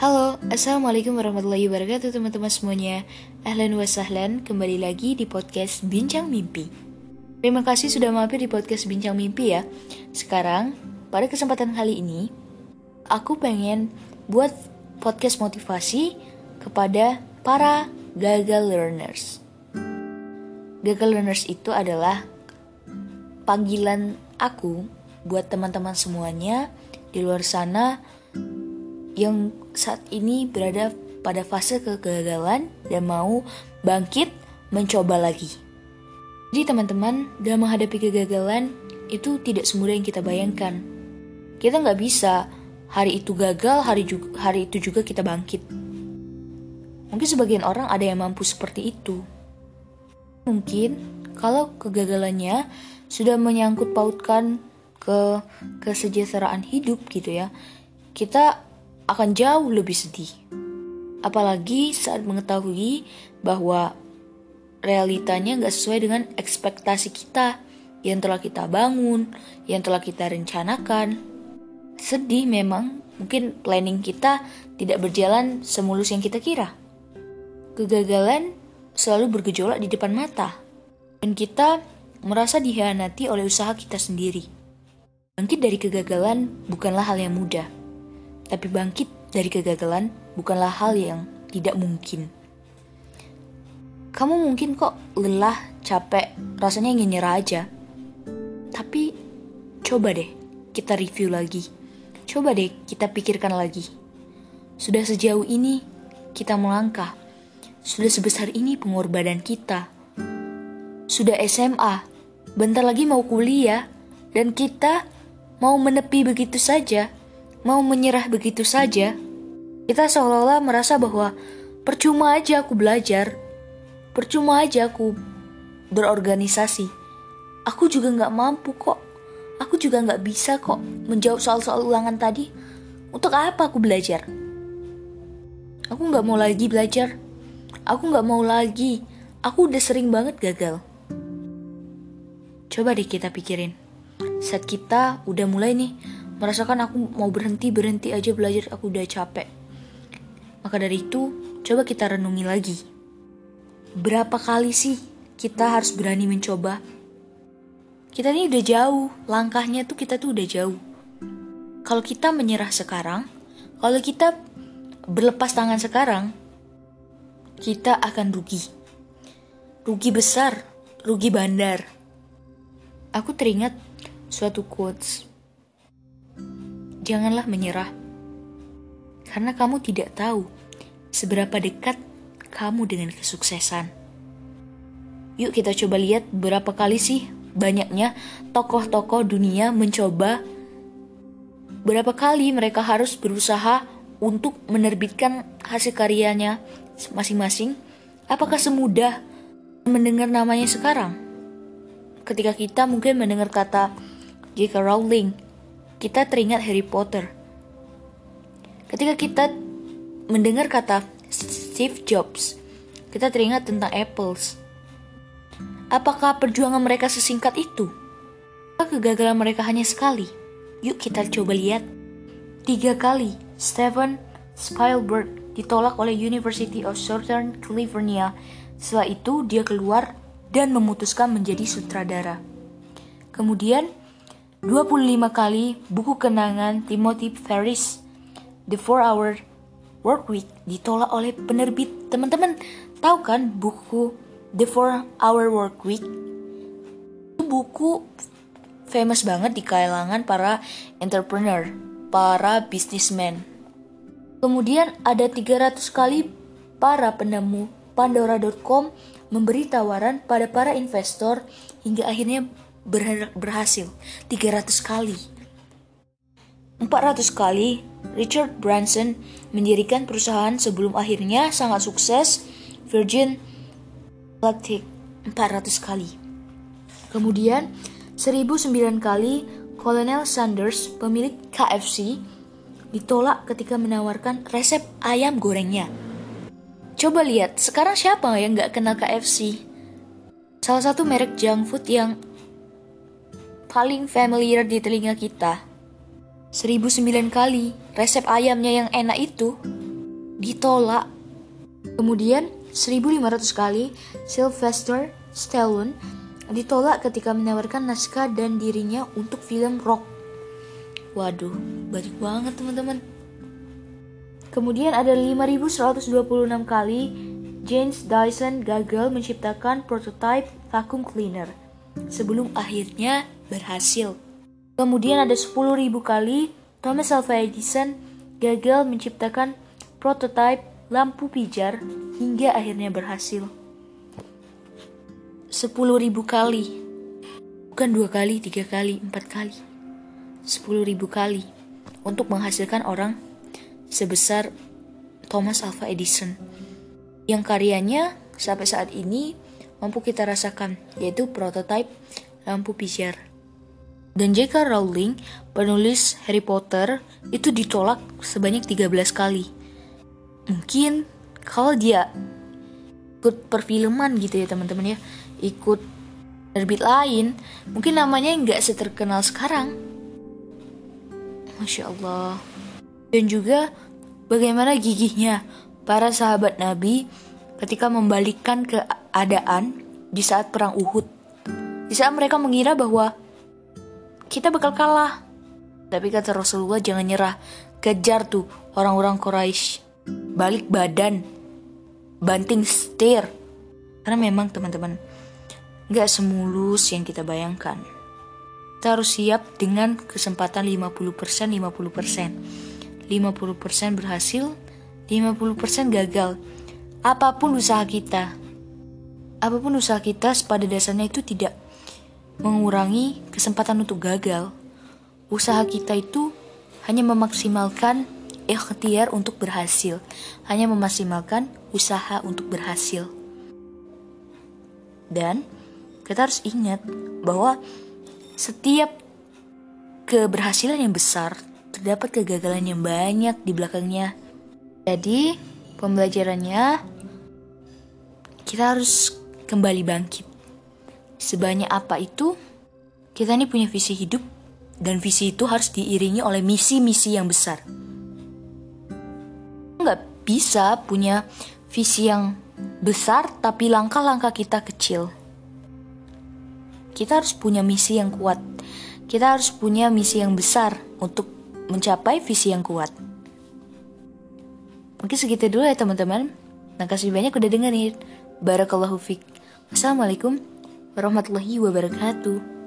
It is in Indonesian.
Halo, Assalamualaikum warahmatullahi wabarakatuh teman-teman semuanya. Ahlan wa sahlan, kembali lagi di podcast Bincang Mimpi. Terima kasih sudah mampir di podcast Bincang Mimpi ya. Sekarang, pada kesempatan kali ini Aku pengen buat podcast motivasi kepada para gagal learners. Gagal learners itu adalah panggilan aku buat teman-teman semuanya di luar sana yang saat ini berada pada fase kegagalan dan mau bangkit mencoba lagi. Jadi teman-teman, dalam menghadapi kegagalan itu tidak semudah yang kita bayangkan. Kita nggak bisa hari itu gagal, hari juga, hari itu juga kita bangkit. Mungkin sebagian orang ada yang mampu seperti itu. Mungkin kalau kegagalannya sudah menyangkut pautkan ke kesejahteraan hidup gitu ya, kita akan jauh lebih sedih. Apalagi saat mengetahui bahwa realitanya nggak sesuai dengan ekspektasi kita yang telah kita bangun, yang telah kita rencanakan. Sedih memang, mungkin planning kita tidak berjalan semulus yang kita kira. Kegagalan selalu bergejolak di depan mata, dan kita merasa dihianati oleh usaha kita sendiri. Bangkit dari kegagalan bukanlah hal yang mudah tapi bangkit dari kegagalan bukanlah hal yang tidak mungkin. Kamu mungkin kok lelah, capek, rasanya ingin nyerah aja. Tapi coba deh kita review lagi. Coba deh kita pikirkan lagi. Sudah sejauh ini kita melangkah. Sudah sebesar ini pengorbanan kita. Sudah SMA, bentar lagi mau kuliah, dan kita mau menepi begitu saja mau menyerah begitu saja, kita seolah-olah merasa bahwa percuma aja aku belajar, percuma aja aku berorganisasi. Aku juga nggak mampu kok, aku juga nggak bisa kok menjawab soal-soal ulangan tadi. Untuk apa aku belajar? Aku nggak mau lagi belajar. Aku nggak mau lagi. Aku udah sering banget gagal. Coba deh kita pikirin. Saat kita udah mulai nih merasakan aku mau berhenti berhenti aja belajar aku udah capek. Maka dari itu coba kita renungi lagi. Berapa kali sih kita harus berani mencoba? Kita ini udah jauh langkahnya tuh kita tuh udah jauh. Kalau kita menyerah sekarang kalau kita berlepas tangan sekarang kita akan rugi. Rugi besar rugi bandar. Aku teringat suatu quotes janganlah menyerah. Karena kamu tidak tahu seberapa dekat kamu dengan kesuksesan. Yuk kita coba lihat berapa kali sih banyaknya tokoh-tokoh dunia mencoba berapa kali mereka harus berusaha untuk menerbitkan hasil karyanya masing-masing. Apakah semudah mendengar namanya sekarang? Ketika kita mungkin mendengar kata J.K. Rowling kita teringat Harry Potter. Ketika kita mendengar kata Steve Jobs, kita teringat tentang Apples. Apakah perjuangan mereka sesingkat itu? Apakah kegagalan mereka hanya sekali? Yuk kita coba lihat. Tiga kali, Steven Spielberg ditolak oleh University of Southern California. Setelah itu dia keluar dan memutuskan menjadi sutradara. Kemudian 25 kali buku kenangan Timothy Ferris The 4 Hour Work Week ditolak oleh penerbit. Teman-teman tahu kan buku The 4 Hour Work Week? Itu buku famous banget di kalangan para entrepreneur, para businessman. Kemudian ada 300 kali para penemu Pandora.com memberi tawaran pada para investor hingga akhirnya berhasil 300 kali. 400 kali Richard Branson mendirikan perusahaan sebelum akhirnya sangat sukses Virgin Galactic 400 kali. Kemudian 1009 kali Colonel Sanders pemilik KFC ditolak ketika menawarkan resep ayam gorengnya. Coba lihat, sekarang siapa yang nggak kenal KFC? Salah satu merek junk food yang paling familiar di telinga kita. 1009 kali resep ayamnya yang enak itu ditolak. Kemudian 1500 kali Sylvester Stallone ditolak ketika menawarkan naskah dan dirinya untuk film rock. Waduh, banyak banget teman-teman. Kemudian ada 5126 kali James Dyson gagal menciptakan prototipe vacuum cleaner sebelum akhirnya berhasil. Kemudian ada 10.000 kali Thomas Alva Edison gagal menciptakan prototipe lampu pijar hingga akhirnya berhasil. 10.000 kali. Bukan dua kali, tiga kali, empat kali. 10.000 kali untuk menghasilkan orang sebesar Thomas Alva Edison yang karyanya sampai saat ini mampu kita rasakan yaitu prototipe lampu pijar. Dan J.K. Rowling, penulis Harry Potter, itu ditolak sebanyak 13 kali. Mungkin kalau dia ikut perfilman gitu ya teman-teman ya, ikut terbit lain, mungkin namanya nggak seterkenal sekarang. Masya Allah. Dan juga bagaimana gigihnya para sahabat Nabi ketika membalikkan keadaan di saat perang Uhud. Di saat mereka mengira bahwa kita bakal kalah. Tapi kata Rasulullah jangan nyerah. Kejar tuh orang-orang Quraisy. Balik badan. Banting setir. Karena memang teman-teman, gak semulus yang kita bayangkan. Kita harus siap dengan kesempatan 50%, 50%. 50% berhasil, 50% gagal. Apa pun usaha kita, apa pun usaha kita pada dasarnya itu tidak mengurangi kesempatan untuk gagal. Usaha kita itu hanya memaksimalkan ikhtiar untuk berhasil, hanya memaksimalkan usaha untuk berhasil. Dan kita harus ingat bahwa setiap keberhasilan yang besar terdapat kegagalan yang banyak di belakangnya. Jadi, pembelajarannya kita harus kembali bangkit sebanyak apa itu, kita ini punya visi hidup dan visi itu harus diiringi oleh misi-misi yang besar. Nggak bisa punya visi yang besar tapi langkah-langkah kita kecil. Kita harus punya misi yang kuat. Kita harus punya misi yang besar untuk mencapai visi yang kuat. Mungkin segitu dulu ya teman-teman. Terima kasih banyak udah dengerin. Barakallahu fiqh. Assalamualaikum warahmatullahi wabarakatuh.